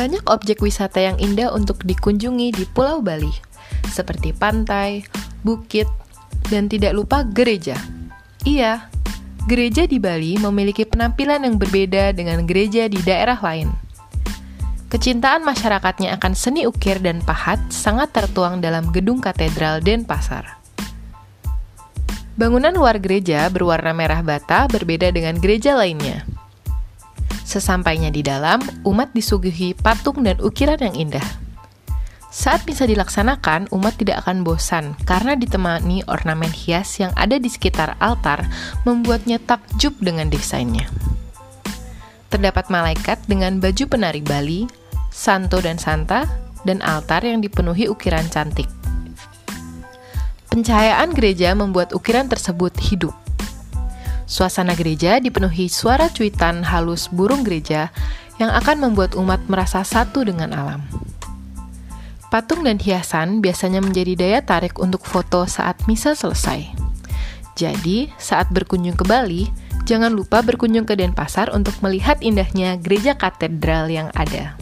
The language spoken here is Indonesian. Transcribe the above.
Banyak objek wisata yang indah untuk dikunjungi di Pulau Bali, seperti pantai, bukit, dan tidak lupa gereja. Iya, gereja di Bali memiliki penampilan yang berbeda dengan gereja di daerah lain. Kecintaan masyarakatnya akan seni ukir dan pahat sangat tertuang dalam gedung katedral Denpasar. Bangunan luar gereja berwarna merah bata berbeda dengan gereja lainnya. Sesampainya di dalam, umat disuguhi patung dan ukiran yang indah. Saat bisa dilaksanakan, umat tidak akan bosan karena ditemani ornamen hias yang ada di sekitar altar membuatnya takjub dengan desainnya. Terdapat malaikat dengan baju penari Bali, santo dan santa, dan altar yang dipenuhi ukiran cantik. Pencahayaan gereja membuat ukiran tersebut hidup. Suasana gereja dipenuhi suara cuitan halus burung gereja yang akan membuat umat merasa satu dengan alam. Patung dan hiasan biasanya menjadi daya tarik untuk foto saat misa selesai. Jadi, saat berkunjung ke Bali, jangan lupa berkunjung ke Denpasar untuk melihat indahnya gereja katedral yang ada.